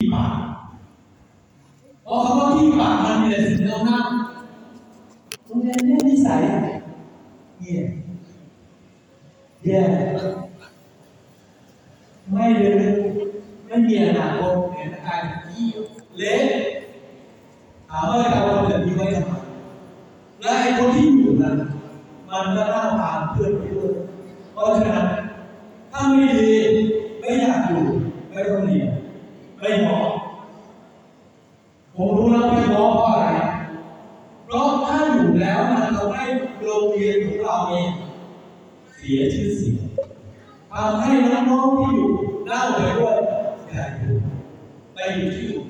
ปากพราะคำว่าที่ปากมันมีแต่สิ่งเอาหน้าโรงเรียนเนี่ยนิสัยเงียบแย่ไม่เลยไม่มีอนาคตเห็นอาการที่เละถามว่าจะเอาแบบนี้ไว้ทำไมและไอ้คนที่อยู่นั้นมันก็น่าพาเพื่อนไปด้วยเพราะฉะนั้นถ้าไม่ดีไม่อยากอยู่ไม่ต้องเรียน ไปหมอผมรู้แล้วไม่หมอเพราะอะไร เพราะถ้าอยู่แล้วมันทำให้โรงเรียนของเราเนี่ยเสียชื่อเสียงทำให้น้องๆที่อยู่เล่าไปด้วยอย่าอยู่ไปอยู่ที่อื่น